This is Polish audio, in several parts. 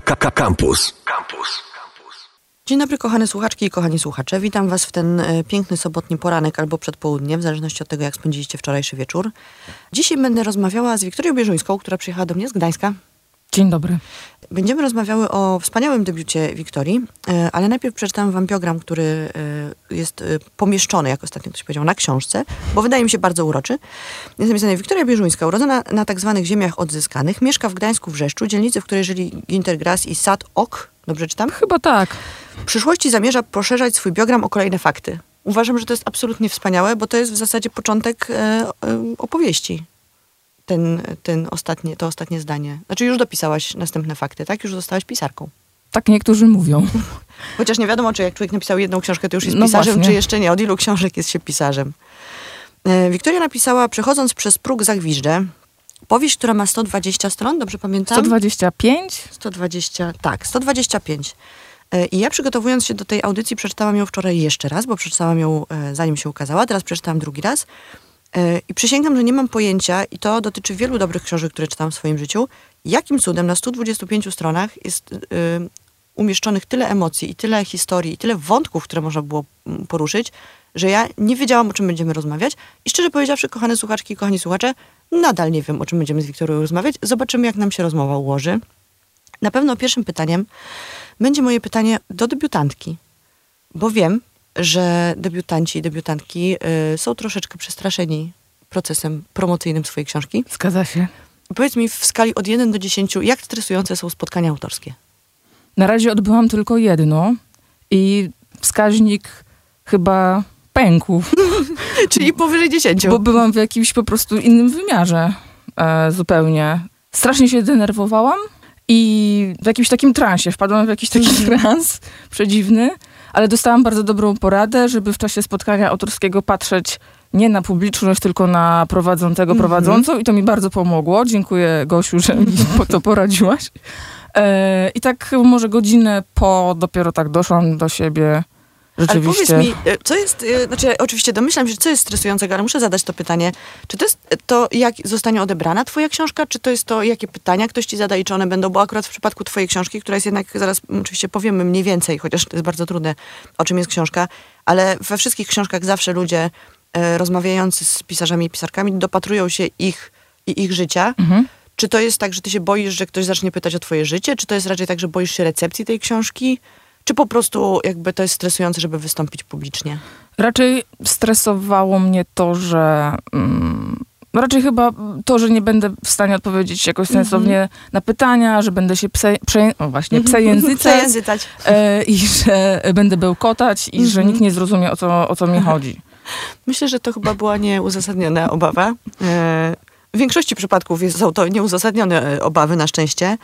Campus. Campus. Dzień dobry, kochane słuchaczki i kochani słuchacze. Witam Was w ten e, piękny sobotni poranek albo przedpołudnie, w zależności od tego, jak spędziliście wczorajszy wieczór. Dzisiaj będę rozmawiała z Wiktorią Bieżuńską, która przyjechała do mnie z Gdańska. Dzień dobry. Będziemy rozmawiały o wspaniałym debiucie Wiktorii, e, ale najpierw przeczytam wam biogram, który e, jest e, pomieszczony, jak ostatnio ktoś powiedział, na książce, bo wydaje mi się bardzo uroczy. Jest napisane Wiktoria Bieżuńska, urodzona na tak zwanych ziemiach odzyskanych, mieszka w Gdańsku w Rzeszczu, dzielnicy, w której żyli Ginter Grass i Sad Ok. Dobrze czytam? Chyba tak. W przyszłości zamierza poszerzać swój biogram o kolejne fakty. Uważam, że to jest absolutnie wspaniałe, bo to jest w zasadzie początek opowieści. Ten, ten ostatnie, to ostatnie zdanie. Znaczy już dopisałaś następne fakty, tak? Już zostałaś pisarką. Tak niektórzy mówią. Chociaż nie wiadomo, czy jak człowiek napisał jedną książkę, to już jest No pisarzem, właśnie. czy jeszcze nie. Od ilu książek jest się pisarzem? E, Wiktoria napisała, przechodząc przez próg Zagwiżdżę, powieść, która ma 120 stron, dobrze pamiętam? 125? 120, tak, 125. E, I ja przygotowując się do tej audycji przeczytałam ją wczoraj jeszcze raz, bo przeczytałam ją e, zanim się ukazała, teraz przeczytałam drugi raz. E, I przysięgam, że nie mam pojęcia, i to dotyczy wielu dobrych książek, które czytałam w swoim życiu, jakim cudem na 125 stronach jest e, umieszczonych tyle emocji i tyle historii, i tyle wątków, które można było mm, poruszyć, że ja nie wiedziałam, o czym będziemy rozmawiać. I szczerze powiedziawszy, kochane słuchaczki i kochani słuchacze, nadal nie wiem, o czym będziemy z Wiktorią rozmawiać. Zobaczymy, jak nam się rozmowa ułoży. Na pewno pierwszym pytaniem będzie moje pytanie do debiutantki, bo wiem, że debiutanci i debiutantki y, są troszeczkę przestraszeni procesem promocyjnym swojej książki. Zgadza się. Powiedz mi w skali od 1 do 10, jak stresujące są spotkania autorskie? Na razie odbyłam tylko jedno i wskaźnik chyba pękł, Czyli powyżej 10. bo byłam w jakimś po prostu innym wymiarze e, zupełnie. Strasznie się denerwowałam i w jakimś takim transie, wpadłam w jakiś taki trans przedziwny, ale dostałam bardzo dobrą poradę, żeby w czasie spotkania autorskiego patrzeć nie na publiczność, tylko na prowadzącego, prowadzącą i to mi bardzo pomogło. Dziękuję Gosiu, że mi po to poradziłaś. E, I tak może godzinę po dopiero tak doszłam do siebie. Ale Rzeczywiście. powiedz mi, e, co jest, e, znaczy ja oczywiście domyślam się, że co jest stresującego, ale muszę zadać to pytanie. Czy to jest to, jak zostanie odebrana twoja książka, czy to jest to, jakie pytania ktoś ci zada i czy one będą, bo akurat w przypadku twojej książki, która jest jednak, zaraz mm, oczywiście powiemy mniej więcej, chociaż to jest bardzo trudne, o czym jest książka, ale we wszystkich książkach zawsze ludzie e, rozmawiający z pisarzami i pisarkami dopatrują się ich i ich życia. Mhm. Czy to jest tak, że ty się boisz, że ktoś zacznie pytać o twoje życie? Czy to jest raczej tak, że boisz się recepcji tej książki? Czy po prostu jakby to jest stresujące, żeby wystąpić publicznie? Raczej stresowało mnie to, że. Mm, raczej chyba to, że nie będę w stanie odpowiedzieć jakoś Mhm. sensownie na pytania, że będę się pse, prze, o właśnie, przejęzyczać Przejęzyczać. e, i że będę bełkotać i że Mhm. nikt nie zrozumie, o co, o co mi chodzi. Myślę, że to chyba była nieuzasadniona obawa. E, W większości przypadków jest, są to nieuzasadnione obawy, na szczęście.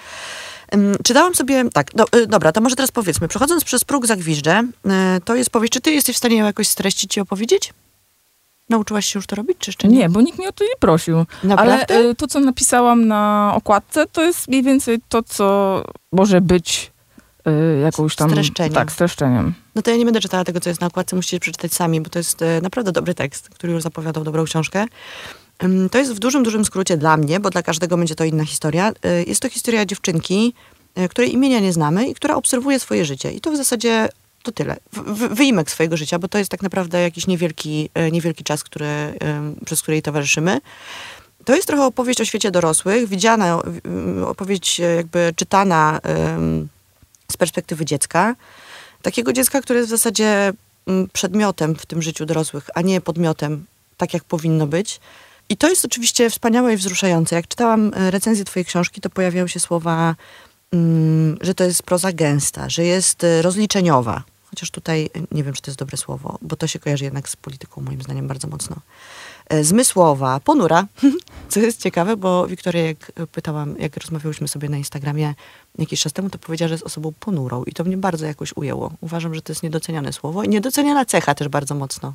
Czytałam sobie, tak, do, e, dobra, to może teraz powiedzmy, przechodząc przez próg Zagwiżdżę, e, to jest powieść, czy ty jesteś w stanie ją jakoś streścić i opowiedzieć? Nauczyłaś się już to robić, czy jeszcze nie? Nie, bo nikt mnie o to nie prosił. Naprawdę? Ale e, to, co napisałam na okładce, to jest mniej więcej to, co może być jakąś tam... Streszczeniem. Tak, streszczeniem. No to ja nie będę czytała tego, co jest na okładce, musicie przeczytać sami, bo to jest naprawdę dobry tekst, który już zapowiadał dobrą książkę. To jest w dużym, dużym skrócie dla mnie, bo dla każdego będzie to inna historia. E, Jest to historia dziewczynki, e, której imienia nie znamy i która obserwuje swoje życie. I to w zasadzie to tyle. W- swojego życia, bo to jest tak naprawdę jakiś niewielki, e, niewielki czas, który, przez który jej towarzyszymy. To jest trochę opowieść o świecie dorosłych, widziana, opowieść jakby czytana z perspektywy dziecka. Takiego dziecka, które jest w zasadzie przedmiotem w tym życiu dorosłych, a nie podmiotem, tak jak powinno być. I to jest oczywiście wspaniałe i wzruszające. Jak czytałam e, recenzję twojej książki, to pojawiały się słowa, mm, że to jest proza gęsta, że jest e, rozliczeniowa. Chociaż tutaj e, nie wiem, czy to jest dobre słowo, bo to się kojarzy jednak z polityką, moim zdaniem, bardzo mocno. Zmysłowa, ponura, co jest ciekawe, bo Wiktoria, jak pytałam, jak rozmawiałyśmy sobie na Instagramie jakiś czas temu, to powiedziała, że jest osobą ponurą i to mnie bardzo jakoś ujęło. Uważam, że to jest niedoceniane słowo i niedoceniana cecha też bardzo mocno.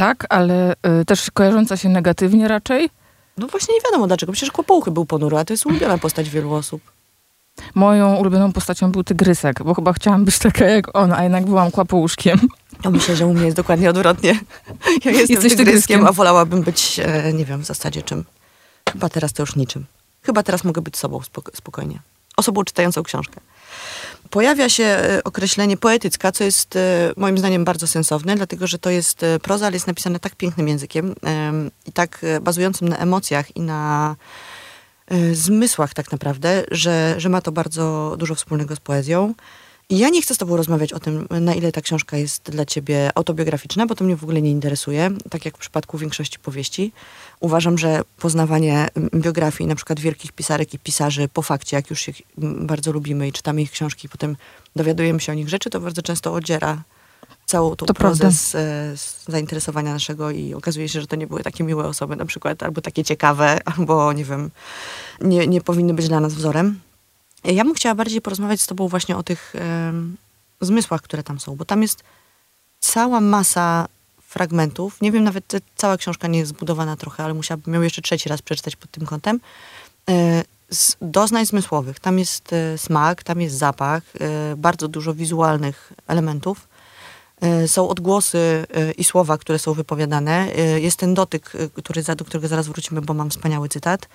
Tak, ale y, też kojarząca się negatywnie raczej. No właśnie nie wiadomo dlaczego, przecież Kłopouchy był ponury, a to jest ulubiona postać wielu osób. Moją ulubioną postacią był tygrysek, bo chyba chciałam być taka jak on, a jednak byłam kłapouszkiem. Ja myślę, że u mnie jest dokładnie odwrotnie. Ja jestem Jesteś tygryskiem, tygryskiem. a wolałabym być, e, nie wiem, w zasadzie czym. Chyba teraz to już niczym. Chyba teraz mogę być sobą spoko- spokojnie. osobą czytającą książkę. Pojawia się e, określenie poetycka, co jest e, moim zdaniem bardzo sensowne, dlatego że to jest e, proza, ale jest napisane tak pięknym językiem em, i tak bazującym na emocjach i na zmysłach tak naprawdę, że, że ma to bardzo dużo wspólnego z poezją. Ja nie chcę z tobą rozmawiać o tym, na ile ta książka jest dla ciebie autobiograficzna, bo to mnie w ogóle nie interesuje, tak jak w przypadku większości powieści. Uważam, że poznawanie biografii na przykład wielkich pisarek i pisarzy po fakcie, jak już ich bardzo lubimy i czytamy ich książki i potem dowiadujemy się o nich rzeczy, to bardzo często odziera całą tą To prawda. z zainteresowania naszego i okazuje się, że to nie były takie miłe osoby na przykład, albo takie ciekawe, albo nie wiem, nie, nie powinny być dla nas wzorem. Ja bym chciała bardziej porozmawiać z tobą właśnie o tych zmysłach, które tam są, bo tam jest cała masa fragmentów. Nie wiem, nawet cała książka nie jest zbudowana trochę, ale musiałabym ją jeszcze trzeci raz przeczytać pod tym kątem. E, z doznań zmysłowych. Tam jest e, smak, tam jest zapach, e, bardzo dużo wizualnych elementów. Są odgłosy i słowa, które są wypowiadane. Jest ten dotyk, który, do którego zaraz wrócimy, bo mam wspaniały cytat.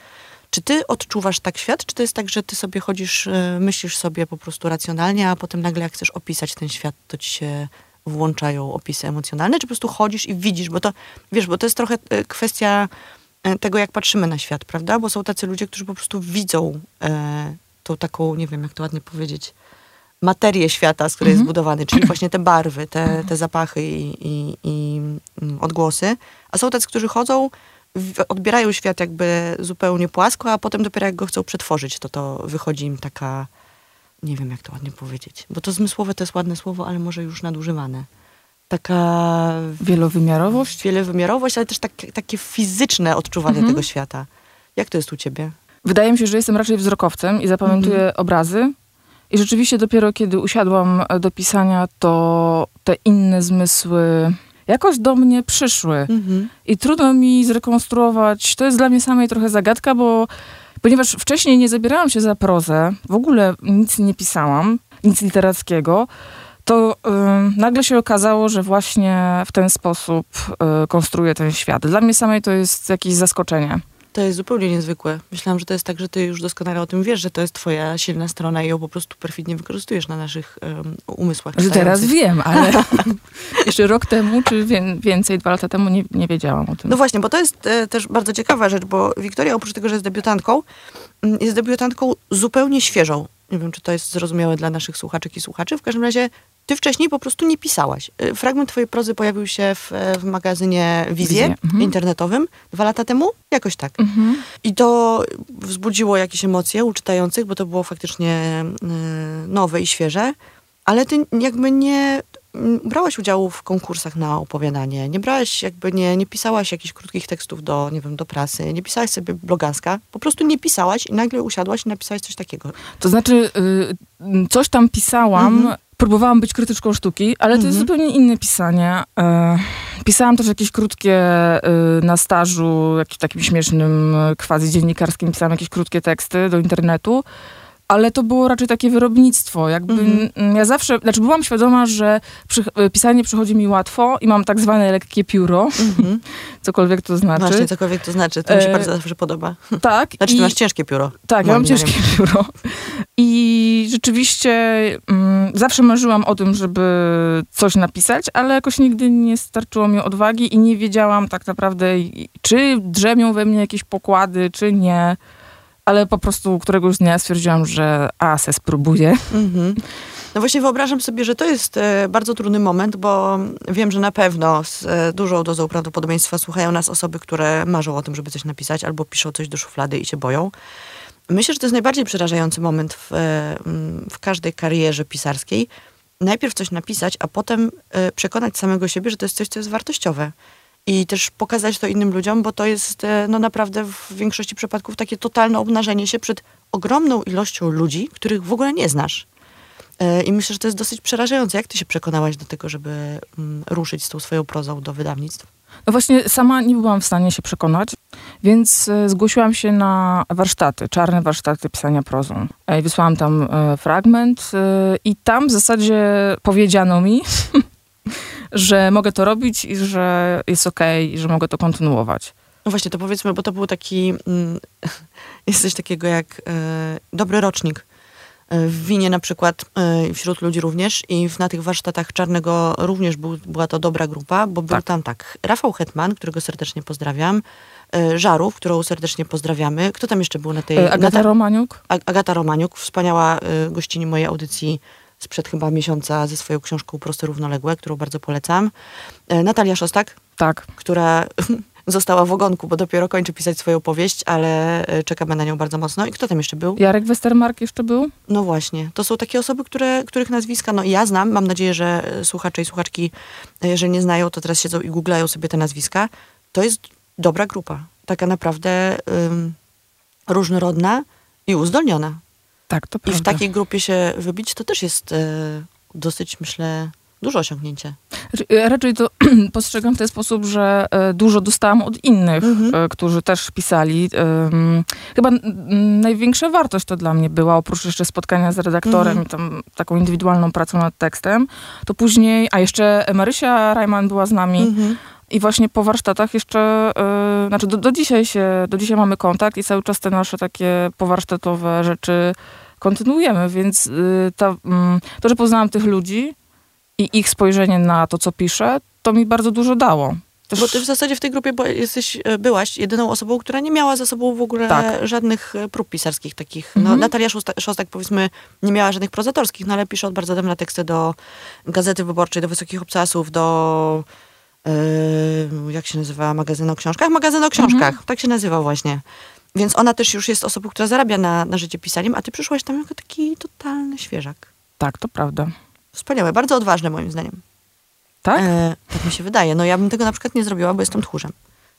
Czy ty odczuwasz tak świat, czy to jest tak, że ty sobie chodzisz, e, myślisz sobie po prostu racjonalnie, a potem nagle jak chcesz opisać ten świat, to ci się włączają opisy emocjonalne, czy po prostu chodzisz i widzisz, bo to, wiesz, bo to jest trochę e, kwestia e, tego, jak patrzymy na świat, prawda? Bo są tacy ludzie, którzy po prostu widzą e, tą taką, nie wiem, jak to ładnie powiedzieć, materię świata, z której jest zbudowany, czyli właśnie te barwy, te, te zapachy i, i, i mm, odgłosy. A są tacy, którzy chodzą, odbierają świat jakby zupełnie płasko, a potem dopiero jak go chcą przetworzyć, to to wychodzi im taka, nie wiem jak to ładnie powiedzieć, bo to zmysłowe to jest ładne słowo, ale może już nadużywane. Taka Wielowymiarowość? wielowymiarowość, ale też tak, takie fizyczne odczuwanie Mhm. tego świata. Jak to jest u ciebie? Wydaje mi się, że jestem raczej wzrokowcem i zapamiętuję Mhm. obrazy. I rzeczywiście dopiero kiedy usiadłam do pisania, to te inne zmysły jakoś do mnie przyszły. Mhm. I trudno mi zrekonstruować. To jest dla mnie samej trochę zagadka, bo ponieważ wcześniej nie zabierałam się za prozę, w ogóle nic nie pisałam, nic literackiego, to ym, nagle się okazało, że właśnie w ten sposób y, konstruuję ten świat. Dla mnie samej to jest jakieś zaskoczenie. To jest zupełnie niezwykłe. Myślałam, że to jest tak, że ty już doskonale o tym wiesz, że to jest twoja silna strona i ją po prostu perfidnie wykorzystujesz na naszych um, umysłach. Że teraz wiem, ale jeszcze rok temu, czy wię- więcej, dwa lata temu nie, nie wiedziałam o tym. No właśnie, bo to jest e, też bardzo ciekawa rzecz, bo Wiktoria oprócz tego, że jest debiutantką, mm, jest debiutantką zupełnie świeżą. Nie wiem, czy to jest zrozumiałe dla naszych słuchaczek i słuchaczy. W każdym razie ty wcześniej po prostu nie pisałaś. E, Fragment twojej prozy pojawił się w, e, w magazynie Wizje mhm. internetowym dwa lata temu, jakoś tak. Mhm. I to wzbudziło jakieś emocje u czytających, bo to było faktycznie e, nowe i świeże, ale ty jakby nie m, brałaś udziału w konkursach na opowiadanie, nie brałaś jakby, nie, nie pisałaś jakichś krótkich tekstów do, nie wiem, do prasy, nie pisałaś sobie blogaska, po prostu nie pisałaś i nagle usiadłaś i napisałaś coś takiego. To znaczy, y, coś tam pisałam, Mhm. próbowałam być krytyczką sztuki, ale to jest Mhm. zupełnie inne pisanie. E, pisałam też jakieś krótkie y, na stażu, jakimś takim śmiesznym, y, quasi dziennikarskim, pisałam jakieś krótkie teksty do internetu. Ale to było raczej takie wyrobnictwo. Jakby Mhm. mm, ja zawsze, znaczy byłam świadoma, że przy, y, pisanie przychodzi mi łatwo i mam tak zwane lekkie pióro, Mhm. cokolwiek to znaczy. Właśnie, cokolwiek to znaczy, to mi się E, bardzo zawsze podoba. Tak. Znaczy, i- ty masz ciężkie pióro. tak, ja mam ciężkie biuro. I rzeczywiście mm, zawsze marzyłam o tym, żeby coś napisać, ale jakoś nigdy nie starczyło mi odwagi i nie wiedziałam tak naprawdę, czy drzemią we mnie jakieś pokłady, czy nie. Ale po prostu któregoś dnia stwierdziłam, że a, se spróbuję. Mhm. No właśnie wyobrażam sobie, że to jest e, bardzo trudny moment, bo wiem, że na pewno z e, dużą dozą prawdopodobieństwa słuchają nas osoby, które marzą o tym, żeby coś napisać, albo piszą coś do szuflady i się boją. Myślę, że to jest najbardziej przerażający moment w, e, w każdej karierze pisarskiej. Najpierw coś napisać, a potem przekonać samego siebie, że to jest coś, co jest wartościowe. I też pokazać to innym ludziom, bo to jest e, no naprawdę w większości przypadków takie totalne obnażenie się przed ogromną ilością ludzi, których w ogóle nie znasz. E, I myślę, że to jest dosyć przerażające. Jak ty się przekonałaś do tego, żeby mm, ruszyć z tą swoją prozą do wydawnictw? No właśnie sama nie byłam w stanie się przekonać, więc e, zgłosiłam się na warsztaty, czarne warsztaty pisania prozą. Wysłałam tam fragment i tam w zasadzie powiedziano mi, że mogę to robić i że jest okej, i że mogę to kontynuować. No właśnie, to powiedzmy, bo to był taki, mm, jest coś takiego jak e, dobry rocznik. e, w winie na przykład, e, wśród ludzi również i w- na tych warsztatach Czarnego również był, była to dobra grupa, bo był Tak. tam tak, Rafał Hetman, którego serdecznie pozdrawiam, e, Żarów, którą serdecznie pozdrawiamy. Kto tam jeszcze był na tej... Agata Nata- Romaniuk? Ag- Agata Romaniuk, wspaniała y, gościni mojej audycji sprzed chyba miesiąca ze swoją książką Proste Równoległe, którą bardzo polecam. E, Natalia Szostak, Tak. która została w ogonku, bo dopiero kończy pisać swoją powieść, ale e, czekamy na nią bardzo mocno. I kto tam jeszcze był? Jarek Westermark jeszcze był? No właśnie, to są takie osoby, które, których nazwiska, no ja znam, mam nadzieję, że słuchacze i słuchaczki, e, jeżeli nie znają, to teraz siedzą i googlają sobie te nazwiska. To jest dobra grupa, taka naprawdę ym, różnorodna i uzdolniona. Tak, to I prawda. w takiej grupie się wybić, to też jest e, dosyć, myślę, duże osiągnięcie. Raczej- e, Raczej to postrzegam w ten sposób, że e, dużo dostałam od innych, Mhm. e, którzy też pisali. Chyba największa wartość to dla mnie była, oprócz jeszcze spotkania z redaktorem Mhm. i tam taką indywidualną pracą nad tekstem, to później, a jeszcze Marysia Rajman była z nami Mhm. I właśnie po warsztatach jeszcze, e, znaczy do, do dzisiaj się, do dzisiaj mamy kontakt i cały czas te nasze takie powarsztatowe rzeczy kontynuujemy, więc y, ta, mm, to, że poznałam tych ludzi i ich spojrzenie na to, co piszę, to mi bardzo dużo dało. Też, Bo ty w zasadzie w tej grupie jesteś, e, byłaś jedyną osobą, która nie miała za sobą w ogóle Tak. żadnych prób pisarskich takich. No, Mhm. Natalia Szosta- Szostak powiedzmy nie miała żadnych prozatorskich, no ale pisze od bardzo dawna teksty do Gazety Wyborczej, do Wysokich Obcasów, do e, jak się nazywa magazyn o książkach? Magazyn o książkach, Mhm. tak się nazywał właśnie. Więc ona też już jest osobą, która zarabia na, na życie pisaniem, a ty przyszłaś tam jako taki totalny świeżak. Tak, to prawda. Wspaniałe, bardzo odważne moim zdaniem. Tak? E, tak mi się wydaje. No ja bym tego na przykład nie zrobiła, bo jestem tchórzem.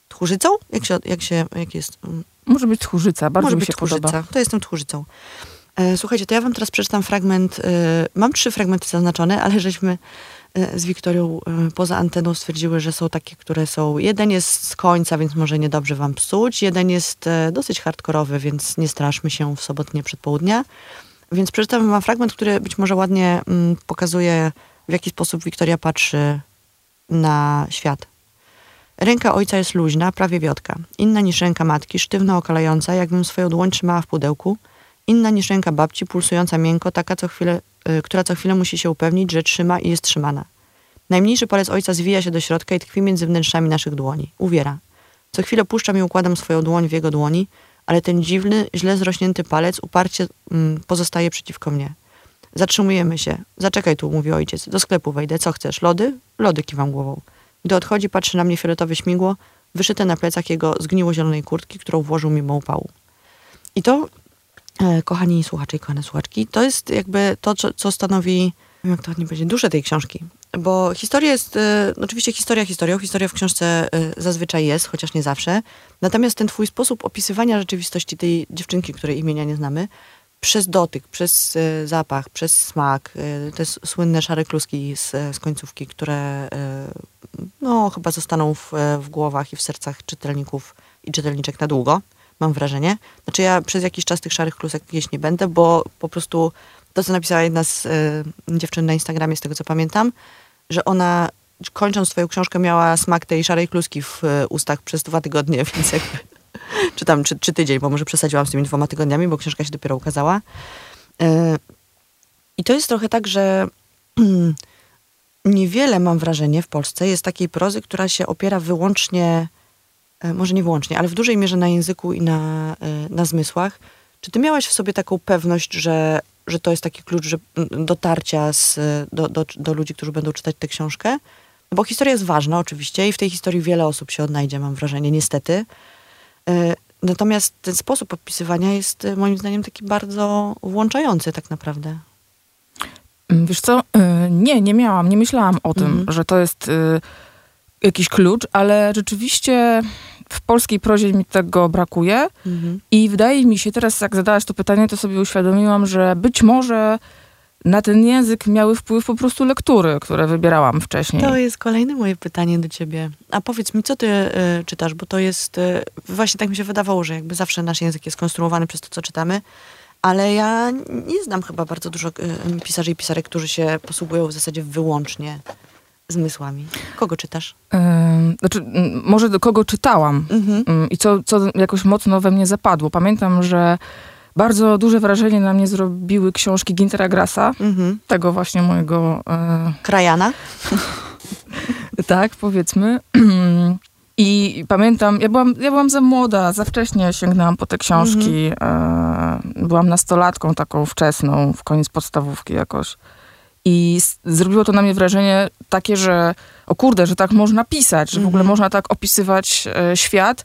Tchórzycą? Jak się, jak się, jak jest? mm, Może być tchórzyca, bardzo Może mi być się tchórzyca. podoba. To jestem tchórzycą. E, słuchajcie, to ja wam teraz przeczytam fragment. E, mam trzy fragmenty zaznaczone, ale żeśmy z Wiktorią e, poza anteną stwierdziły, że są takie, które są... Jeden jest z końca, więc może niedobrze wam psuć. Jeden jest e, dosyć hardkorowy, więc nie straszmy się w sobotnie przedpołudnia. Więc przeczytam wam fragment, który być może ładnie mm, pokazuje, w jaki sposób Wiktoria patrzy na świat. Ręka ojca jest luźna, prawie wiotka. Inna niż ręka matki, sztywno okalająca, jakbym swoją dłoń trzymała w pudełku. Inna niż ręka babci, pulsująca miękko, taka, co chwilę, która co chwilę musi się upewnić, że trzyma i jest trzymana. Najmniejszy palec ojca zwija się do środka i tkwi między wnętrzami naszych dłoni. Uwiera. Co chwilę puszczam i układam swoją dłoń w jego dłoni, ale ten dziwny, źle zrośnięty palec uparcie mm, pozostaje przeciwko mnie. Zatrzymujemy się. Zaczekaj tu, mówi ojciec. Do sklepu wejdę. Co chcesz? Lody? Lody kiwam głową. Gdy odchodzi, patrzy na mnie fioletowe śmigło, wyszyte na plecach jego zgniło-zielonej kurtki, którą włożył mimo upału. I to, kochani słuchacze i kochane słuchaczki, to jest jakby to, co, co stanowi, nie jak to ładnie powiedzieć, duszę tej książki. Bo historia jest, e, oczywiście historia historią, historia w książce e, zazwyczaj jest, chociaż nie zawsze. Natomiast ten twój sposób opisywania rzeczywistości tej dziewczynki, której imienia nie znamy, przez dotyk, przez e, zapach, przez smak, e, te słynne szare kluski z, z końcówki, które e, no, chyba zostaną w, e, w głowach i w sercach czytelników i czytelniczek na długo, mam wrażenie. Znaczy ja przez jakiś czas tych szarych klusek jeść nie będę, bo po prostu to, co napisała jedna z e, dziewczyn na Instagramie, z tego co pamiętam, że ona kończąc swoją książkę miała smak tej szarej kluski w e, ustach przez dwa tygodnie, więc jakby, czy tam, czy, czy tydzień, bo może przesadziłam z tymi dwoma tygodniami, bo książka się dopiero ukazała. E, I to jest trochę tak, że niewiele, mam wrażenie, w Polsce jest takiej prozy, która się opiera wyłącznie, może nie wyłącznie, ale w dużej mierze na języku i na, e, na zmysłach. Czy ty miałaś w sobie taką pewność, że, że to jest taki klucz że, m, dotarcia z, do, do, do ludzi, którzy będą czytać tę książkę? No bo historia jest ważna oczywiście i w tej historii wiele osób się odnajdzie, mam wrażenie, niestety. E, Natomiast ten sposób opisywania jest e, moim zdaniem taki bardzo włączający tak naprawdę. Mm, Wiesz co, nie, nie miałam, nie myślałam o tym, Mhm. że to jest jakiś klucz, ale rzeczywiście w polskiej prozie mi tego brakuje i wydaje mi się, teraz jak zadałaś to pytanie, to sobie uświadomiłam, że być może na ten język miały wpływ po prostu lektury, które wybierałam wcześniej. To jest kolejne moje pytanie do ciebie. A powiedz mi, co ty y, czytasz, bo to jest, y, właśnie tak mi się wydawało, że jakby zawsze nasz język jest konstruowany przez to, co czytamy, ale ja nie znam chyba bardzo dużo y, pisarzy i pisarek, którzy się posługują w zasadzie wyłącznie zmysłami. Kogo czytasz? Ym, znaczy, może do kogo czytałam Mhm. Ym, i co, co jakoś mocno we mnie zapadło. Pamiętam, że Bardzo duże wrażenie na mnie zrobiły książki Gintera Grassa, Mhm. tego właśnie mojego e, Krajana. Tak, powiedzmy. I pamiętam, ja byłam, ja byłam za młoda, za wcześnie sięgnęłam po te książki. E, byłam nastolatką taką wczesną, w koniec podstawówki jakoś. I zrobiło to na mnie wrażenie takie, że o kurde, że tak można pisać, że w ogóle Mhm. można tak opisywać e, świat.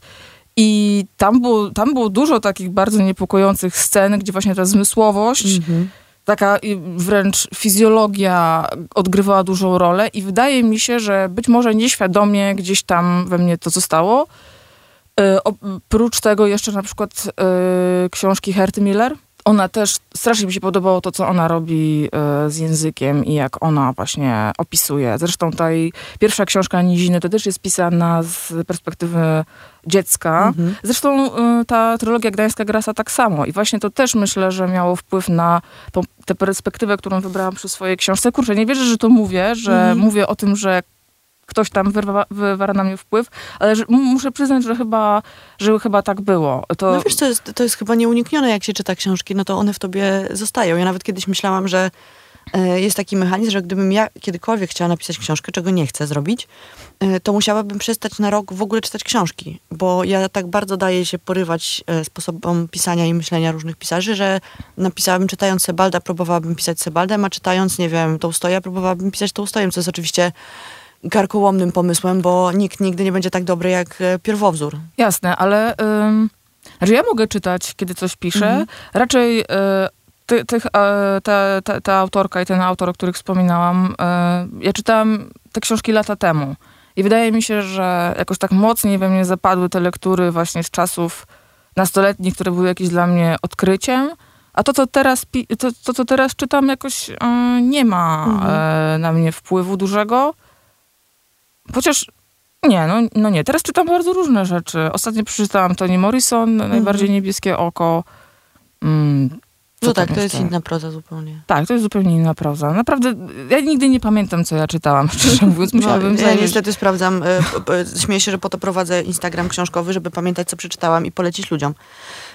I tam było, tam było dużo takich bardzo niepokojących scen, gdzie właśnie ta zmysłowość Mhm. taka wręcz fizjologia odgrywała dużą rolę i wydaje mi się, że być może nieświadomie gdzieś tam we mnie to zostało. Y, Oprócz tego jeszcze na przykład y, książki Herty Miller. Ona też, strasznie mi się podobało to, co ona robi y, z językiem i jak ona właśnie opisuje. Zresztą ta pierwsza książka Niziny to też jest pisana z perspektywy dziecka. Mhm. Zresztą y, ta trylogia Gdańska Grasa tak samo. I właśnie to też myślę, że miało wpływ na tą, tę perspektywę, którą wybrałam przy swojej książce. Kurczę, nie wierzę, że to mówię, że Mhm. mówię o tym, że ktoś tam wyrwa, wywara na mnie wpływ, ale że, muszę przyznać, że chyba, że chyba tak było. To, No wiesz, to jest, to jest chyba nieuniknione, jak się czyta książki, no to one w tobie zostają. Ja nawet kiedyś myślałam, że e, jest taki mechanizm, że gdybym ja kiedykolwiek chciała napisać książkę, czego nie chcę zrobić, e, to musiałabym przestać na rok w ogóle czytać książki, bo ja tak bardzo daję się porywać e, sposobom pisania i myślenia różnych pisarzy, że napisałabym czytając Sebalda, próbowałabym pisać Sebaldem, a czytając, nie wiem, Tołstoja, próbowałabym pisać Tołstojem, co jest oczywiście karkołomnym pomysłem, bo nikt nigdy nie będzie tak dobry jak e, pierwowzór. Jasne, ale ym, że ja mogę czytać, kiedy coś piszę. Mhm. Raczej y, ty, tych, e, ta, ta, ta autorka i ten autor, o których wspominałam, e, ja czytałam te książki lata temu. I wydaje mi się, że jakoś tak mocniej we mnie zapadły te lektury właśnie z czasów nastoletnich, które były jakieś dla mnie odkryciem. A to, co teraz, to, to, co teraz czytam, jakoś e, nie ma Mhm. e, na mnie wpływu dużego. Chociaż nie, no, no nie. Teraz czytam bardzo różne rzeczy. Ostatnio przeczytałam Toni Morrison, Najbardziej niebieskie oko. Mm, No tak, to jest inna proza zupełnie. Tak, to jest zupełnie inna proza. Naprawdę, ja nigdy nie pamiętam, co ja czytałam, szczerze mówiąc. Musiałabym no, ja zajrzeć. niestety sprawdzam, e, śmieję się, że po to prowadzę Instagram książkowy, żeby pamiętać, co przeczytałam i polecić ludziom.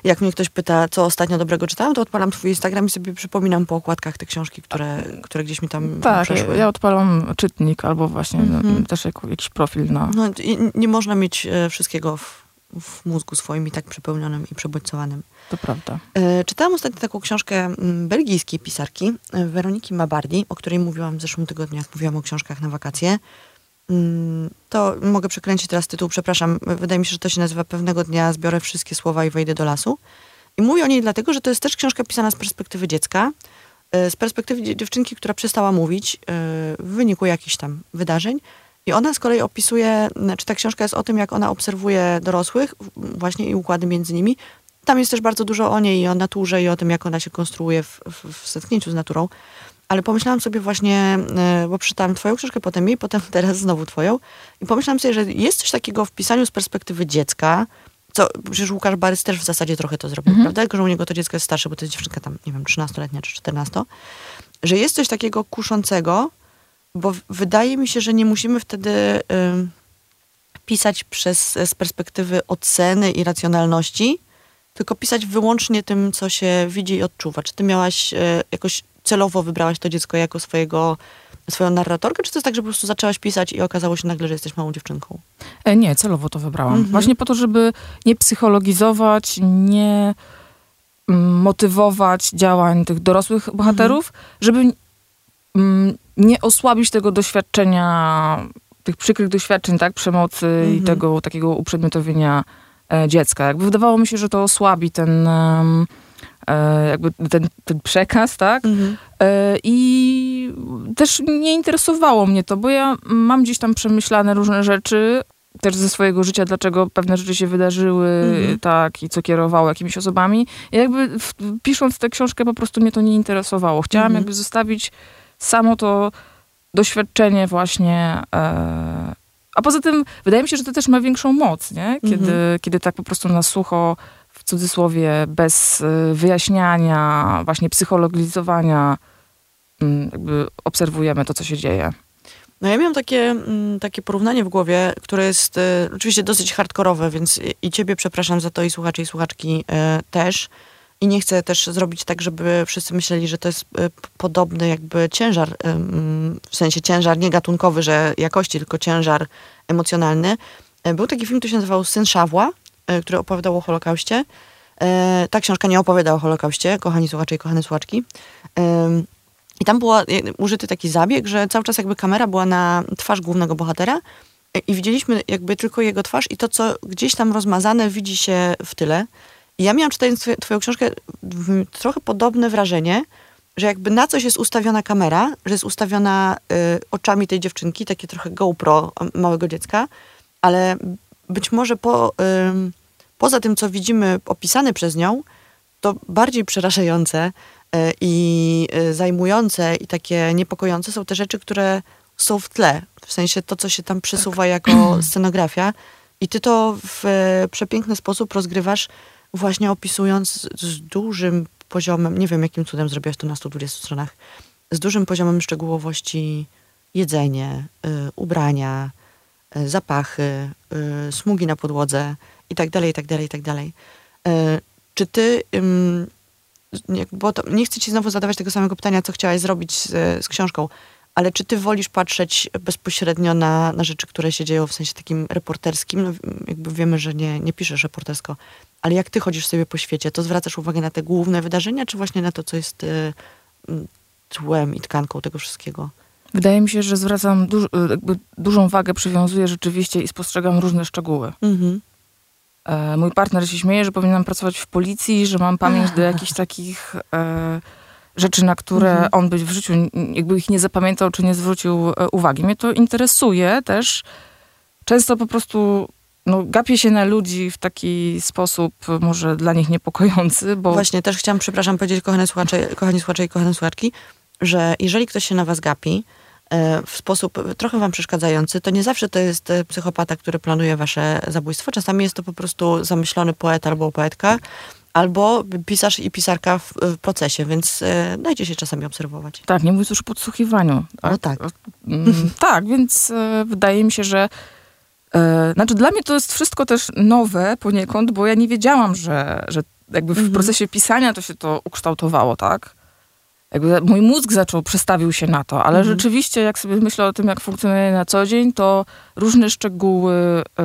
Jak mnie ktoś pyta, co ostatnio dobrego czytałam, to odpalam twój Instagram i sobie przypominam po okładkach te książki, które, które gdzieś mi tam Tak, przeszły. ja odpalam czytnik albo właśnie no, Mhm. też jakiś profil na... No, i nie można mieć e, wszystkiego w, w mózgu swoim i tak przepełnionym i przebodźcowanym. To prawda. E, Czytałam ostatnio taką książkę mm, belgijskiej pisarki, e, Weroniki Mabardi, o której mówiłam w zeszłym tygodniu, jak mówiłam o książkach na wakacje. Mm, To mogę przekręcić teraz tytuł, przepraszam. Wydaje mi się, że to się nazywa Pewnego dnia zbiorę wszystkie słowa i wejdę do lasu. I mówię o niej dlatego, że to jest też książka pisana z perspektywy dziecka, e, z perspektywy dzie- dziewczynki, która przestała mówić w wyniku jakichś tam wydarzeń. I ona z kolei opisuje, znaczy ta książka jest o tym, jak ona obserwuje dorosłych, właśnie i układy między nimi. Tam jest też bardzo dużo o niej i o naturze i o tym, jak ona się konstruuje w, w, w zetknięciu z naturą. Ale pomyślałam sobie właśnie, e, bo przeczytałam twoją książkę, potem jej, potem teraz znowu twoją. I pomyślałam sobie, że jest coś takiego w pisaniu z perspektywy dziecka, co przecież Łukasz Barys też w zasadzie trochę to zrobił, Mhm. prawda? Tylko, że u niego to dziecko jest starsze, bo to jest dziewczynka tam, nie wiem, 13-letnia czy 14. Że jest coś takiego kuszącego, bo wydaje mi się, że nie musimy wtedy ym, pisać przez, z perspektywy oceny i racjonalności, tylko pisać wyłącznie tym, co się widzi i odczuwa. Czy ty miałaś e, jakoś celowo wybrałaś to dziecko jako swojego, swoją narratorkę, czy to jest tak, że po prostu zaczęłaś pisać i okazało się nagle, że jesteś małą dziewczynką? E, nie, celowo to wybrałam. Mhm. Właśnie po to, żeby nie psychologizować, nie mm, motywować działań tych dorosłych bohaterów, żeby mm, nie osłabić tego doświadczenia, tych przykrych doświadczeń, tak, przemocy i Mhm. tego takiego uprzedmiotowienia e, dziecka. Jakby wydawało mi się, że to osłabi ten, e, jakby ten, ten przekaz, tak? E, I też nie interesowało mnie to, bo ja mam gdzieś tam przemyślane różne rzeczy, też ze swojego życia, dlaczego pewne rzeczy się wydarzyły, Mhm. tak, i co kierowało jakimiś osobami. I jakby w, pisząc tę książkę po prostu mnie to nie interesowało. Chciałam Mhm. jakby zostawić samo to doświadczenie właśnie. E, a poza tym wydaje mi się, że to też ma większą moc, nie? Kiedy, Mhm. kiedy tak po prostu na sucho, w cudzysłowie, bez e, wyjaśniania, właśnie psychologizowania, mm, jakby obserwujemy to, co się dzieje. No ja miałam takie, mm, takie porównanie w głowie, które jest e, oczywiście dosyć hardkorowe, więc i- ciebie przepraszam za to i słuchaczy i słuchaczki e, też. I nie chcę też zrobić tak, żeby wszyscy myśleli, że to jest p- podobny jakby ciężar, em, w sensie ciężar nie gatunkowy, że jakości, tylko ciężar emocjonalny. E, Był taki film, który się nazywał Syn Szawła, e, który opowiadał o Holokauście. E, Ta książka nie opowiada o Holokauście, kochani słuchacze i kochane słuchaczki. I tam był użyty taki zabieg, że cały czas jakby kamera była na twarz głównego bohatera i widzieliśmy jakby tylko jego twarz i to, co gdzieś tam rozmazane widzi się w tyle. I ja miałam czytając twoje- twoją książkę trochę podobne wrażenie, że jakby na coś jest ustawiona kamera, że jest ustawiona y, oczami tej dziewczynki, takie trochę GoPro małego dziecka, ale być może po, ym, poza tym, co widzimy opisane przez nią, to bardziej przerażające y, i y, zajmujące i takie niepokojące są te rzeczy, które są w tle. W sensie to, co się tam przesuwa jako scenografia. I ty to w e, przepiękny sposób rozgrywasz, właśnie opisując z, dużym poziomem, nie wiem jakim cudem zrobiłaś to na 120 stronach, z dużym poziomem szczegółowości jedzenie, y, ubrania, y, zapachy, y, smugi na podłodze i dalej, i dalej, i tak dalej. Y, Czy ty, bo to, nie chcę ci znowu zadawać tego samego pytania, co chciałaś zrobić z, z książką, ale czy ty wolisz patrzeć bezpośrednio na, na rzeczy, które się dzieją w sensie takim reporterskim? No, jakby wiemy, że nie, nie piszesz reportersko, ale jak ty chodzisz sobie po świecie, to zwracasz uwagę na te główne wydarzenia, czy właśnie na to, co jest y, mm, tłem i tkanką tego wszystkiego? Wydaje mi się, że zwracam duż, jakby dużą wagę, przywiązuję rzeczywiście i spostrzegam różne szczegóły. Mhm. E, mój partner się śmieje, że powinnam pracować w policji, że mam pamięć do jakichś takich e, rzeczy, na które Mhm. on by w życiu jakby ich nie zapamiętał, czy nie zwrócił e, uwagi. Mnie to interesuje też. Często po prostu no, gapię się na ludzi w taki sposób może dla nich niepokojący, bo Właśnie, też chciałam, przepraszam, powiedzieć, kochane słuchacze, kochani słuchacze i kochane słuchaczki, że jeżeli ktoś się na was gapi e, w sposób trochę wam przeszkadzający, to nie zawsze to jest e, psychopata, który planuje wasze zabójstwo. Czasami jest to po prostu zamyślony poeta albo poetka, albo pisarz i pisarka w, w procesie, więc e, dajcie się czasami obserwować. tak, nie mówiąc już o podsłuchiwaniu. No tak. Mm, tak, więc e, wydaje mi się, że znaczy dla mnie to jest wszystko też nowe poniekąd, bo ja nie wiedziałam, że, że jakby w Mhm. procesie pisania to się to ukształtowało, tak? Jakby mój mózg zaczął, przestawił się na to, ale Mhm. rzeczywiście jak sobie myślę o tym, jak funkcjonuje na co dzień, to różne szczegóły e,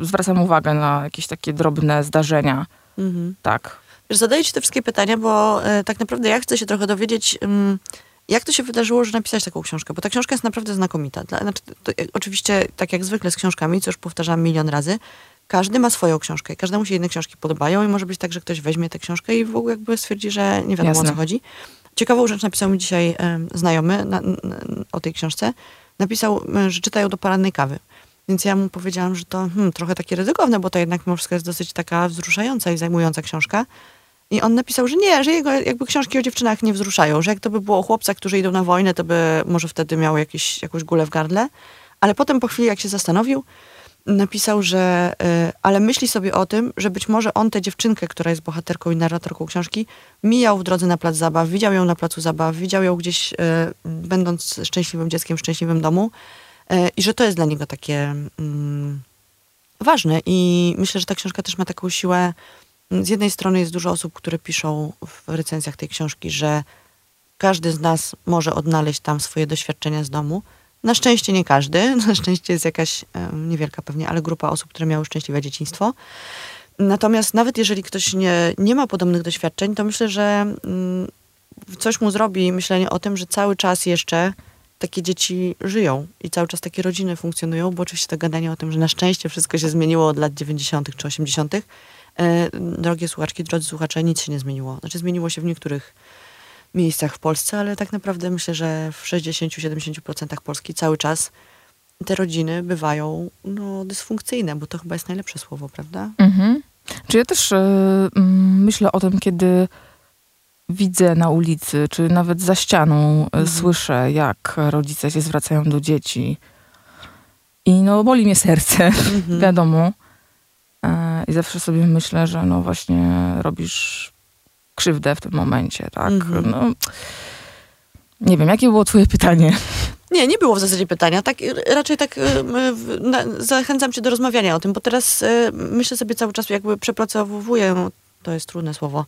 zwracam uwagę na jakieś takie drobne zdarzenia, Mhm. tak. Wiesz, zadaję ci te wszystkie pytania, bo e, tak naprawdę ja chcę się trochę dowiedzieć, ym, jak to się wydarzyło, że napisałeś taką książkę, bo ta książka jest naprawdę znakomita. Dla, znaczy, to, oczywiście, tak jak zwykle z książkami, co już powtarzam milion razy, każdy ma swoją książkę i każdemu się inne książki podobają i może być tak, że ktoś weźmie tę książkę i w ogóle jakby stwierdzi, że nie wiadomo o Jasne. co chodzi. Ciekawą rzecz napisał mi dzisiaj znajomy na, na, o tej książce. Napisał, że czytają do porannej kawy. Więc ja mu powiedziałam, że to hmm, trochę takie ryzykowne, bo to jednak mimo wszystko jest dosyć taka wzruszająca i zajmująca książka. I on napisał, że nie, że jego jakby książki o dziewczynach nie wzruszają, że jak to by było o chłopcach, którzy idą na wojnę, to by może wtedy miał jakiś, jakąś gulę w gardle. Ale potem po chwili, jak się zastanowił, napisał, że y, ale myśli sobie o tym, że być może on tę dziewczynkę, która jest bohaterką i narratorką książki, mijał w drodze na plac zabaw, widział ją na placu zabaw, widział ją gdzieś, y, będąc szczęśliwym dzieckiem w szczęśliwym domu y, i że to jest dla niego takie mm, ważne. I myślę, że ta książka też ma taką siłę. Z jednej strony jest dużo osób, które piszą w recenzjach tej książki, że każdy z nas może odnaleźć tam swoje doświadczenia z domu. Na szczęście nie każdy. Na szczęście jest jakaś niewielka pewnie, ale grupa osób, które miały szczęśliwe dzieciństwo. Natomiast nawet jeżeli ktoś nie, nie ma podobnych doświadczeń, to myślę, że mm, coś mu zrobi myślenie o tym, że cały czas jeszcze takie dzieci żyją i cały czas takie rodziny funkcjonują, bo oczywiście to gadanie o tym, że na szczęście wszystko się zmieniło od lat 90. czy 80. E, drogie słuchaczki, drodzy słuchacze, nic się nie zmieniło. Znaczy zmieniło się w niektórych miejscach w Polsce, ale tak naprawdę myślę, że w 60-70% Polski cały czas te rodziny bywają no, dysfunkcyjne, bo to chyba jest najlepsze słowo, prawda? Mhm. Czy ja też mm, myślę o tym, kiedy widzę na ulicy, czy nawet za ścianą e, Mhm. słyszę, jak rodzice się zwracają do dzieci. I no, boli mnie serce, Mhm. wiadomo. I zawsze sobie myślę, że no właśnie robisz krzywdę w tym momencie, tak? Mhm. No, nie wiem, jakie było twoje pytanie? Nie, nie było w zasadzie pytania. Tak, raczej tak y, zachęcam cię do rozmawiania o tym, bo teraz y, myślę sobie cały czas, jakby przepracowuję to jest trudne słowo,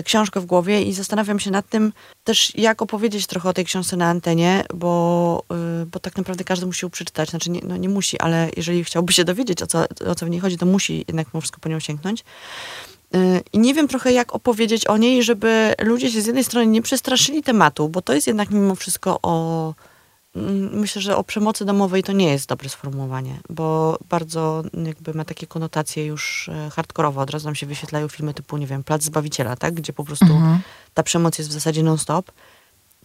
tę książkę w głowie i zastanawiam się nad tym też, jak opowiedzieć trochę o tej książce na antenie, bo, y, bo tak naprawdę każdy musi ją przeczytać. Znaczy, nie, no nie musi, ale jeżeli chciałby się dowiedzieć, o co, o co w niej chodzi, to musi jednak mimo wszystko po nią sięgnąć. Y, I nie wiem trochę, jak opowiedzieć o niej, żeby ludzie się z jednej strony nie przestraszyli tematu, bo to jest jednak mimo wszystko o. mm, Myślę, że o przemocy domowej to nie jest dobre sformułowanie, bo bardzo jakby ma takie konotacje już e, hardkorowe. Od razu nam się wyświetlają filmy typu, nie wiem, Plac Zbawiciela, tak? Gdzie po prostu Mhm. ta przemoc jest w zasadzie non-stop.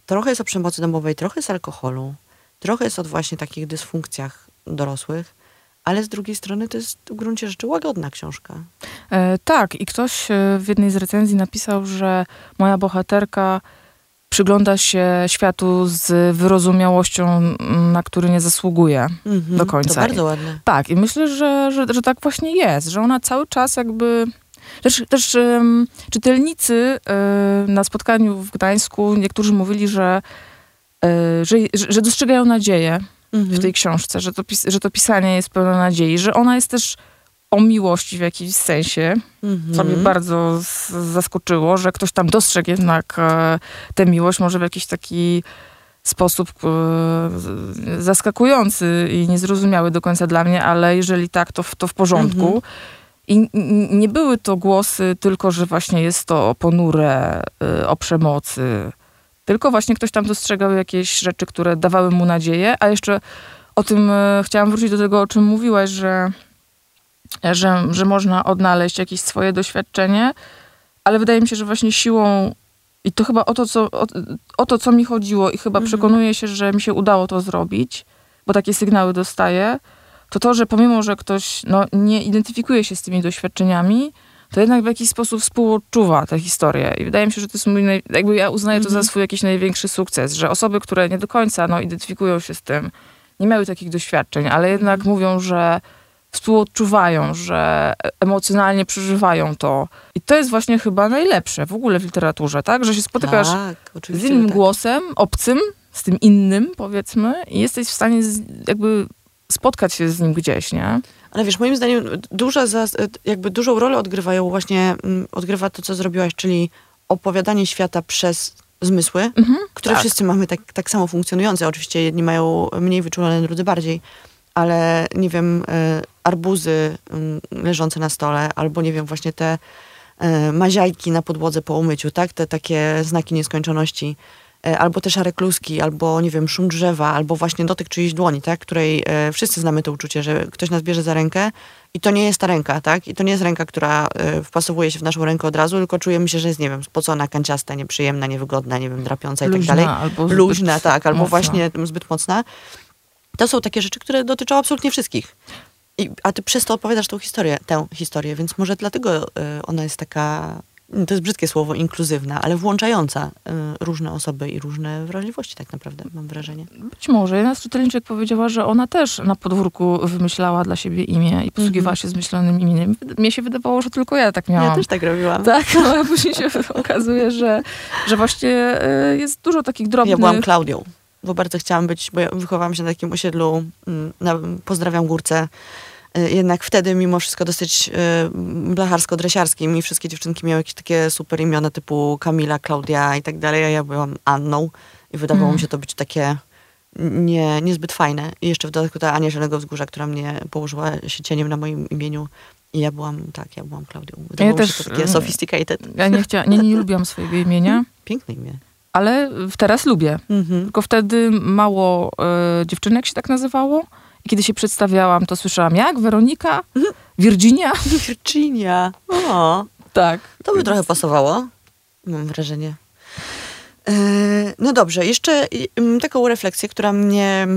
Trochę jest o przemocy domowej, trochę jest alkoholu, trochę jest o właśnie takich dysfunkcjach dorosłych, ale z drugiej strony to jest w gruncie rzeczy łagodna książka. E, tak, i ktoś e, w jednej z recenzji napisał, że moja bohaterka przygląda się światu z wyrozumiałością, m, na który nie zasługuje. Mhm, Do końca. To bardzo ładne. Tak, i myślę, że, że, że tak właśnie jest, że ona cały czas jakby. Też, też em, czytelnicy e, na spotkaniu w Gdańsku, niektórzy mówili, że, e, że, że, dostrzegają nadzieję Mhm. w tej książce, że to, że to pisanie jest pełne nadziei, że ona jest też o miłości w jakimś sensie, Mhm. co mnie bardzo z- zaskoczyło, że ktoś tam dostrzegł jednak e, tę miłość, może w jakiś taki sposób e, zaskakujący i niezrozumiały do końca dla mnie, ale jeżeli tak, to w, to w porządku. Mhm. I nie były to głosy tylko, że właśnie jest to ponure, y, o przemocy, tylko właśnie ktoś tam dostrzegał jakieś rzeczy, które dawały mu nadzieję, a jeszcze o tym y, chciałam wrócić do tego, o czym mówiłaś, że, że, że można odnaleźć jakieś swoje doświadczenie, ale wydaje mi się, że właśnie siłą i to chyba o to, co, o, o to, co mi chodziło i chyba Mhm. przekonuję się, że mi się udało to zrobić, bo takie sygnały dostaję, to to, że pomimo, że ktoś no, nie identyfikuje się z tymi doświadczeniami, to jednak w jakiś sposób współodczuwa tę historię. I wydaje mi się, że to jest mój, naj... jakby ja uznaję to Mhm. za swój jakiś największy sukces, że osoby, które nie do końca no, identyfikują się z tym, nie miały takich doświadczeń, ale jednak Mhm. mówią, że współodczuwają, że e- emocjonalnie przeżywają to. I to jest właśnie chyba najlepsze w ogóle w literaturze, tak? Że się spotykasz tak, z innym tak. głosem, obcym, z tym innym, powiedzmy, i jesteś w stanie z, jakby spotkać się z nim gdzieś, nie? Ale wiesz, moim zdaniem duża jakby dużą rolę odgrywają właśnie, mm, odgrywa to, co zrobiłaś, czyli opowiadanie świata przez zmysły, Mhm, które tak. wszyscy mamy tak, tak samo funkcjonujące. Oczywiście jedni mają mniej wyczulone, drudzy bardziej, ale nie wiem, e, arbuzy mm, leżące na stole, albo nie wiem, właśnie te e, maziajki na podłodze po umyciu, tak? Te takie znaki nieskończoności. E, Albo te szare kluski, albo nie wiem, szum drzewa, albo właśnie dotyk czyjejś dłoni, tak? Której e, wszyscy znamy to uczucie, że ktoś nas bierze za rękę i to nie jest ta ręka, tak? I to nie jest ręka, która wpasowuje się w naszą rękę od razu, tylko czujemy się, że jest, nie wiem, spocona, kanciasta, nieprzyjemna, niewygodna, nie wiem, drapiąca i tak dalej albo luźna, tak, albo mocna. właśnie zbyt mocna. To są takie rzeczy, które dotyczą absolutnie wszystkich. I, a ty przez to opowiadasz tą historię, tę historię, więc może dlatego y, ona jest taka, to jest brzydkie słowo, inkluzywna, ale włączająca y, różne osoby i różne wrażliwości tak naprawdę, mam wrażenie. Być może. Jedna z czytelniczek powiedziała, że ona też na podwórku wymyślała dla siebie imię i posługiwała Mhm. się zmyślonym imieniem. Mnie się wydawało, że tylko ja tak miałam. Ja też tak robiłam. Tak, no, a później się okazuje, że, że właśnie y, jest dużo takich drobnych... Ja byłam Klaudią, bo bardzo chciałam być, bo ja wychowałam się na takim osiedlu, mm, na, pozdrawiam Górce, Y, jednak wtedy mimo wszystko dosyć y, blacharsko-dresiarskim i wszystkie dziewczynki miały jakieś takie super imiona typu Kamila, Klaudia i tak dalej, a ja byłam Anną i wydawało Mm. mi się to być takie nie, niezbyt fajne. I jeszcze w dodatku ta Ania Zielonego Wzgórza, która mnie położyła się cieniem na moim imieniu i ja byłam, tak, ja byłam Klaudią. Wydawało się też, to takie y, sophisticated. Ja nie, chcia, nie, nie lubiłam swojego imienia, Piękne imię. Ale teraz lubię. Mhm. Tylko wtedy mało y, dziewczynek się tak nazywało. I kiedy się przedstawiałam, to słyszałam jak? Weronika? Virginia? Virginia. O. Tak. To by trochę pasowało, mam wrażenie. E, No dobrze, jeszcze mm, taką refleksję, która mnie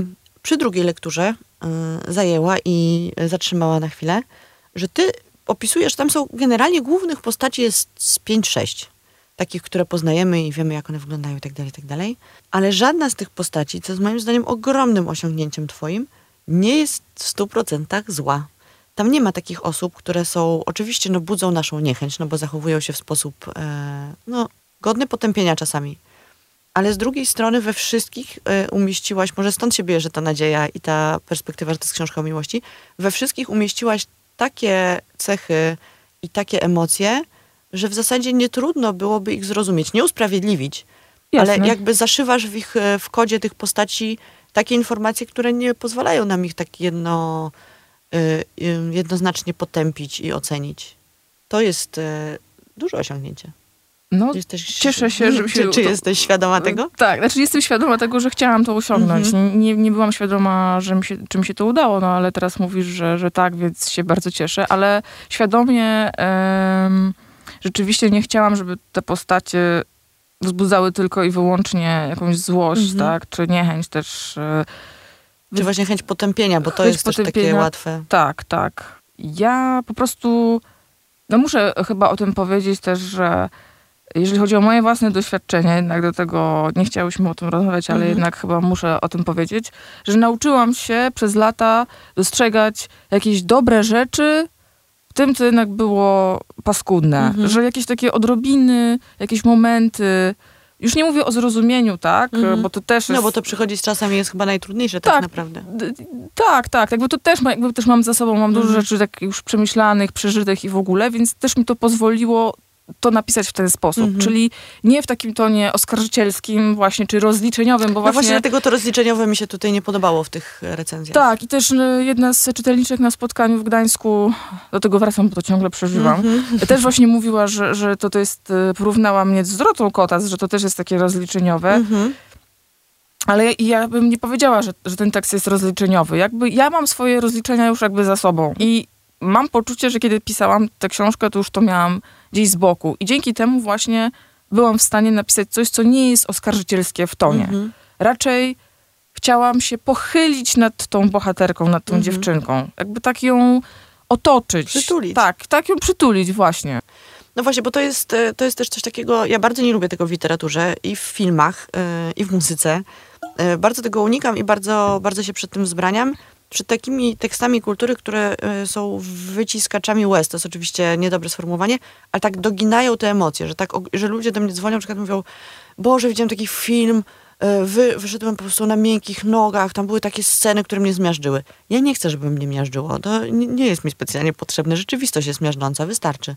przy drugiej lekturze e, zajęła i zatrzymała na chwilę, że ty opisujesz, tam są generalnie głównych postaci jest z 5-6. Takich, które poznajemy i wiemy, jak one wyglądają i tak dalej, i tak. Ale żadna z tych postaci, co jest moim zdaniem ogromnym osiągnięciem twoim, nie jest w 100% zła. Tam nie ma takich osób, które są, oczywiście no, budzą naszą niechęć, no bo zachowują się w sposób e, no, godny potępienia czasami. Ale z drugiej strony we wszystkich e, umieściłaś, może stąd się bierze ta nadzieja i ta perspektywa, że to jest książka o miłości, we wszystkich umieściłaś takie cechy i takie emocje, że w zasadzie nie trudno byłoby ich zrozumieć, nie usprawiedliwić, Jasne. ale jakby zaszywasz w ich e, w kodzie tych postaci takie informacje, które nie pozwalają nam ich tak jedno, y, y, jednoznacznie potępić i ocenić. To jest e, duże osiągnięcie. No, Jesteś, cieszę się, że się Czy, czy to- jesteś świadoma tego? Tak, znaczy jestem świadoma tego, że chciałam to osiągnąć. Mhm. Nie, nie byłam świadoma, że mi się, czy mi się to udało, no ale teraz mówisz, że, że tak, więc się bardzo cieszę, ale świadomie em, rzeczywiście nie chciałam, żeby te postacie wzbudzały tylko i wyłącznie jakąś złość, Mhm. tak, czy niechęć też. e, Czy właśnie chęć potępienia, bo to Chęć jest też takie potępienia. łatwe. Tak, tak. Ja po prostu, no muszę chyba o tym powiedzieć też, że jeżeli chodzi o moje własne doświadczenie, jednak do tego nie chciałyśmy o tym rozmawiać, ale Mhm. jednak chyba muszę o tym powiedzieć, że nauczyłam się przez lata dostrzegać jakieś dobre rzeczy tym, co jednak było paskudne. Mhm. Że jakieś takie odrobiny, jakieś momenty, już nie mówię o zrozumieniu, tak, Mhm. bo to też jest... No bo to przychodzi z czasem i jest chyba najtrudniejsze tak, Tak. naprawdę. Tak, tak. Jakby to też, ma, jakby też mam za sobą, mam dużo Mhm. rzeczy tak już przemyślanych, przeżytych i w ogóle, więc też mi to pozwoliło to napisać w ten sposób. Mhm. Czyli nie w takim tonie oskarżycielskim właśnie, czy rozliczeniowym, bo No właśnie... właśnie dlatego to rozliczeniowe mi się tutaj nie podobało w tych recenzjach. Tak, i też y, jedna z czytelniczek na spotkaniu w Gdańsku, do tego wracam, bo to ciągle przeżywam, Mhm. też właśnie mówiła, że, że to, to jest, y, porównała mnie z Dorotą Kotas, że to też jest takie rozliczeniowe. Mhm. Ale ja, ja bym nie powiedziała, że, że ten tekst jest rozliczeniowy. Jakby ja mam swoje rozliczenia już jakby za sobą. I mam poczucie, że kiedy pisałam tę książkę, to już to miałam gdzieś z boku. I dzięki temu właśnie byłam w stanie napisać coś, co nie jest oskarżycielskie w tonie. Mhm. Raczej chciałam się pochylić nad tą bohaterką, nad tą Mhm. dziewczynką. Jakby tak ją otoczyć. Przytulić. Tak, tak ją przytulić właśnie. No właśnie, bo to jest, e, to jest też coś takiego, ja bardzo nie lubię tego w literaturze i w filmach, e, i w muzyce. E, Bardzo tego unikam i bardzo, bardzo się przed tym wzbraniam. Przed takimi tekstami kultury, które e, są wyciskaczami łez, to jest oczywiście niedobre sformułowanie, ale tak doginają te emocje, że, tak, że ludzie do mnie dzwonią, na przykład mówią, Boże, widziałem taki film, e, wy, wyszedłem po prostu na miękkich nogach, tam były takie sceny, które mnie zmiażdżyły. Ja nie chcę, żeby mnie miażdżyło, to nie, jest mi specjalnie potrzebne, rzeczywistość jest miażdżąca, wystarczy.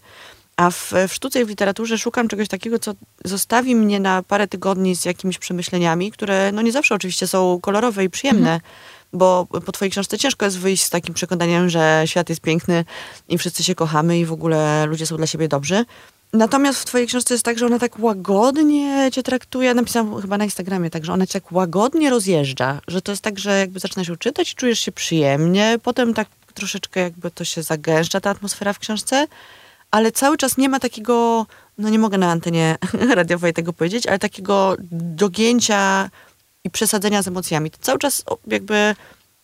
A w, w sztuce i w literaturze szukam czegoś takiego, co zostawi mnie na parę tygodni z jakimiś przemyśleniami, które no nie zawsze oczywiście są kolorowe i przyjemne, bo po twojej książce ciężko jest wyjść z takim przekonaniem, że świat jest piękny i wszyscy się kochamy i w ogóle ludzie są dla siebie dobrzy. Natomiast w twojej książce jest tak, że ona tak łagodnie cię traktuje, napisałam chyba na Instagramie, tak, że ona cię tak łagodnie rozjeżdża, że to jest tak, że jakby zaczynasz ją czytać i czujesz się przyjemnie, potem tak troszeczkę jakby to się zagęszcza, ta atmosfera w książce, ale cały czas nie ma takiego, no nie mogę na antenie radiowej tego powiedzieć, ale takiego dogięcia i przesadzenia z emocjami. To cały czas jakby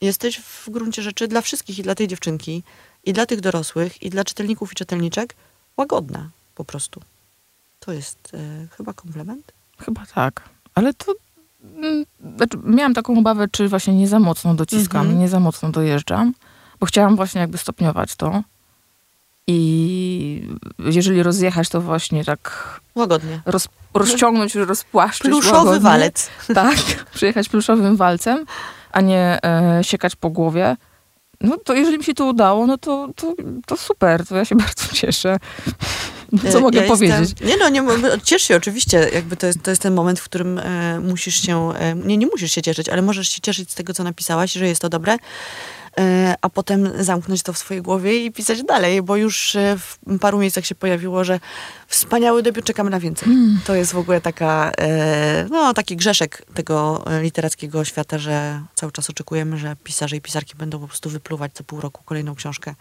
jesteś w gruncie rzeczy dla wszystkich i dla tej dziewczynki, i dla tych dorosłych, i dla czytelników i czytelniczek łagodna po prostu. To jest e, chyba komplement. Chyba tak. Ale to. mm, Znaczy, miałam taką obawę, czy właśnie nie za mocno dociskam, Mhm. nie za mocno dojeżdżam, bo chciałam właśnie jakby stopniować to. I jeżeli rozjechać, to właśnie tak Łagodnie. roz, rozciągnąć, rozpłaszczyć. Pluszowy łagodnie. walec. Tak, przyjechać pluszowym walcem, a nie e, siekać po głowie. No to jeżeli mi się to udało, no to, to, to super, to ja się bardzo cieszę. No, co E, mogę ja powiedzieć? Jestem, nie no, nie, ciesz się oczywiście, jakby to jest, to jest ten moment, w którym e, musisz się, e, nie, nie musisz się cieszyć, ale możesz się cieszyć z tego, co napisałaś, że jest to dobre, a potem zamknąć to w swojej głowie i pisać dalej, bo już e, w paru miejscach się pojawiło, że wspaniały debiut, czekamy na więcej. Hmm. To jest w ogóle taka, e, no taki grzeszek tego e, literackiego świata, że cały czas oczekujemy, że pisarze i pisarki będą po prostu wypluwać co pół roku kolejną książkę,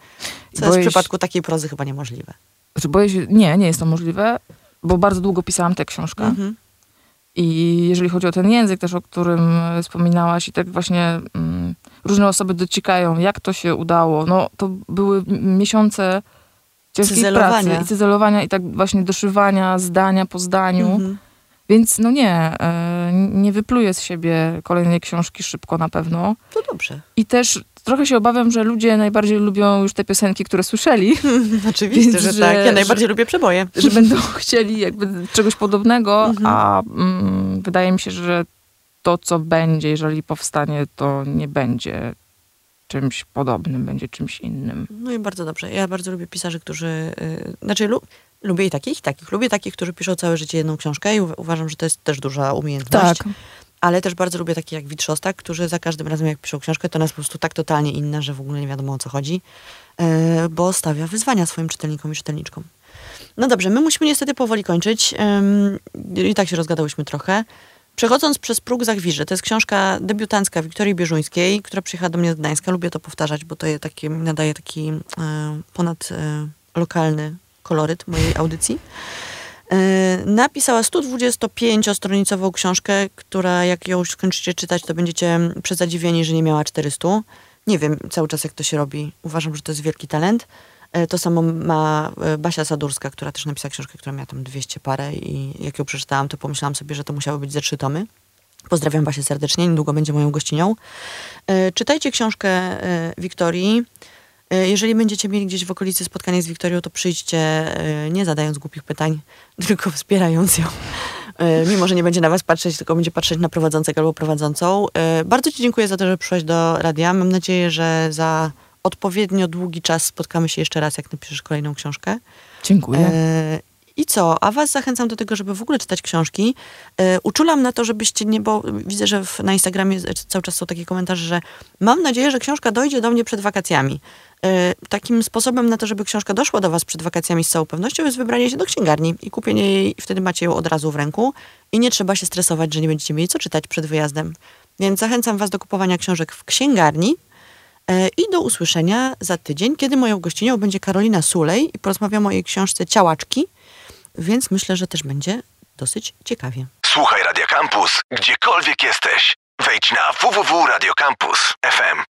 co jest Boję w przypadku takiej prozy chyba niemożliwe. Znaczy, boję się, nie, nie jest to możliwe, bo bardzo długo pisałam tę książkę. Mhm. I jeżeli chodzi o ten język też, o którym e, wspominałaś i tak właśnie mm, różne osoby dociekają, jak to się udało, no to były miesiące ciężkiej Cyzelowania. pracy i cyzelowania i tak właśnie doszywania zdania po zdaniu. Mhm. Więc no nie, e, nie wypluję z siebie kolejnej książki szybko na pewno. To dobrze. I też trochę się obawiam, że ludzie najbardziej lubią już te piosenki, które słyszeli, Oczywiście, Więc, że, że- tak. Ja że- najbardziej lubię przeboje. że będą chcieli jakby czegoś podobnego, Mhm. a mm, wydaje mi się, że to, co będzie, jeżeli powstanie, to nie będzie czymś podobnym, będzie czymś innym. No i bardzo dobrze. Ja bardzo lubię pisarzy, którzy... Yy, znaczy, lu- Lubię i takich, i takich. Lubię takich, którzy piszą całe życie jedną książkę i uważam, że to jest też duża umiejętność. Tak. Ale też bardzo lubię takich jak Witrzostak, którzy za każdym razem jak piszą książkę, to nas po prostu tak totalnie inne, że w ogóle nie wiadomo o co chodzi, e, bo stawia wyzwania swoim czytelnikom i czytelniczkom. No dobrze, my musimy niestety powoli kończyć. I tak się rozgadałyśmy trochę. Przechodząc przez próg Zachwirzy, to jest książka debiutancka Wiktorii Bieżuńskiej, która przyjechała do mnie z Gdańska. Lubię to powtarzać, bo to je taki, nadaje taki e, ponad e, lokalny koloryt mojej audycji. E, Napisała 125-stronicową książkę, która jak ją już skończycie czytać, to będziecie przezadziwieni, że nie miała 400. Nie wiem cały czas, jak to się robi. Uważam, że to jest wielki talent. E, To samo ma e, Basia Sadurska, która też napisała książkę, która miała tam 200 parę i jak ją przeczytałam, to pomyślałam sobie, że to musiały być ze trzy tomy. Pozdrawiam Basię serdecznie, niedługo będzie moją gościnią. Czytajcie książkę Wiktorii. E, Jeżeli będziecie mieli gdzieś w okolicy spotkanie z Wiktorią, to przyjdźcie e, nie zadając głupich pytań, tylko wspierając ją. E, Mimo, że nie będzie na was patrzeć, tylko będzie patrzeć na prowadzącego albo prowadzącą. Bardzo ci dziękuję za to, że przyszłaś do radia. Mam nadzieję, że za odpowiednio długi czas spotkamy się jeszcze raz, jak napiszesz kolejną książkę. Dziękuję. I co? A was zachęcam do tego, żeby w ogóle czytać książki. Uczulam na to, żebyście nie, bo widzę, że na Instagramie cały czas są takie komentarze, że mam nadzieję, że książka dojdzie do mnie przed wakacjami. E, takim sposobem na to, żeby książka doszła do was przed wakacjami z całą pewnością jest wybranie się do księgarni i kupienie jej, i wtedy macie ją od razu w ręku i nie trzeba się stresować, że nie będziecie mieli co czytać przed wyjazdem. Więc zachęcam was do kupowania książek w księgarni, E, I do usłyszenia za tydzień, kiedy moją gościnią będzie Karolina Sulej i porozmawiamy o jej książce Ciałaczki, więc myślę, że też będzie dosyć ciekawie. Słuchaj Radio Campus, gdziekolwiek jesteś. Wejdź na www.radiocampus.fm.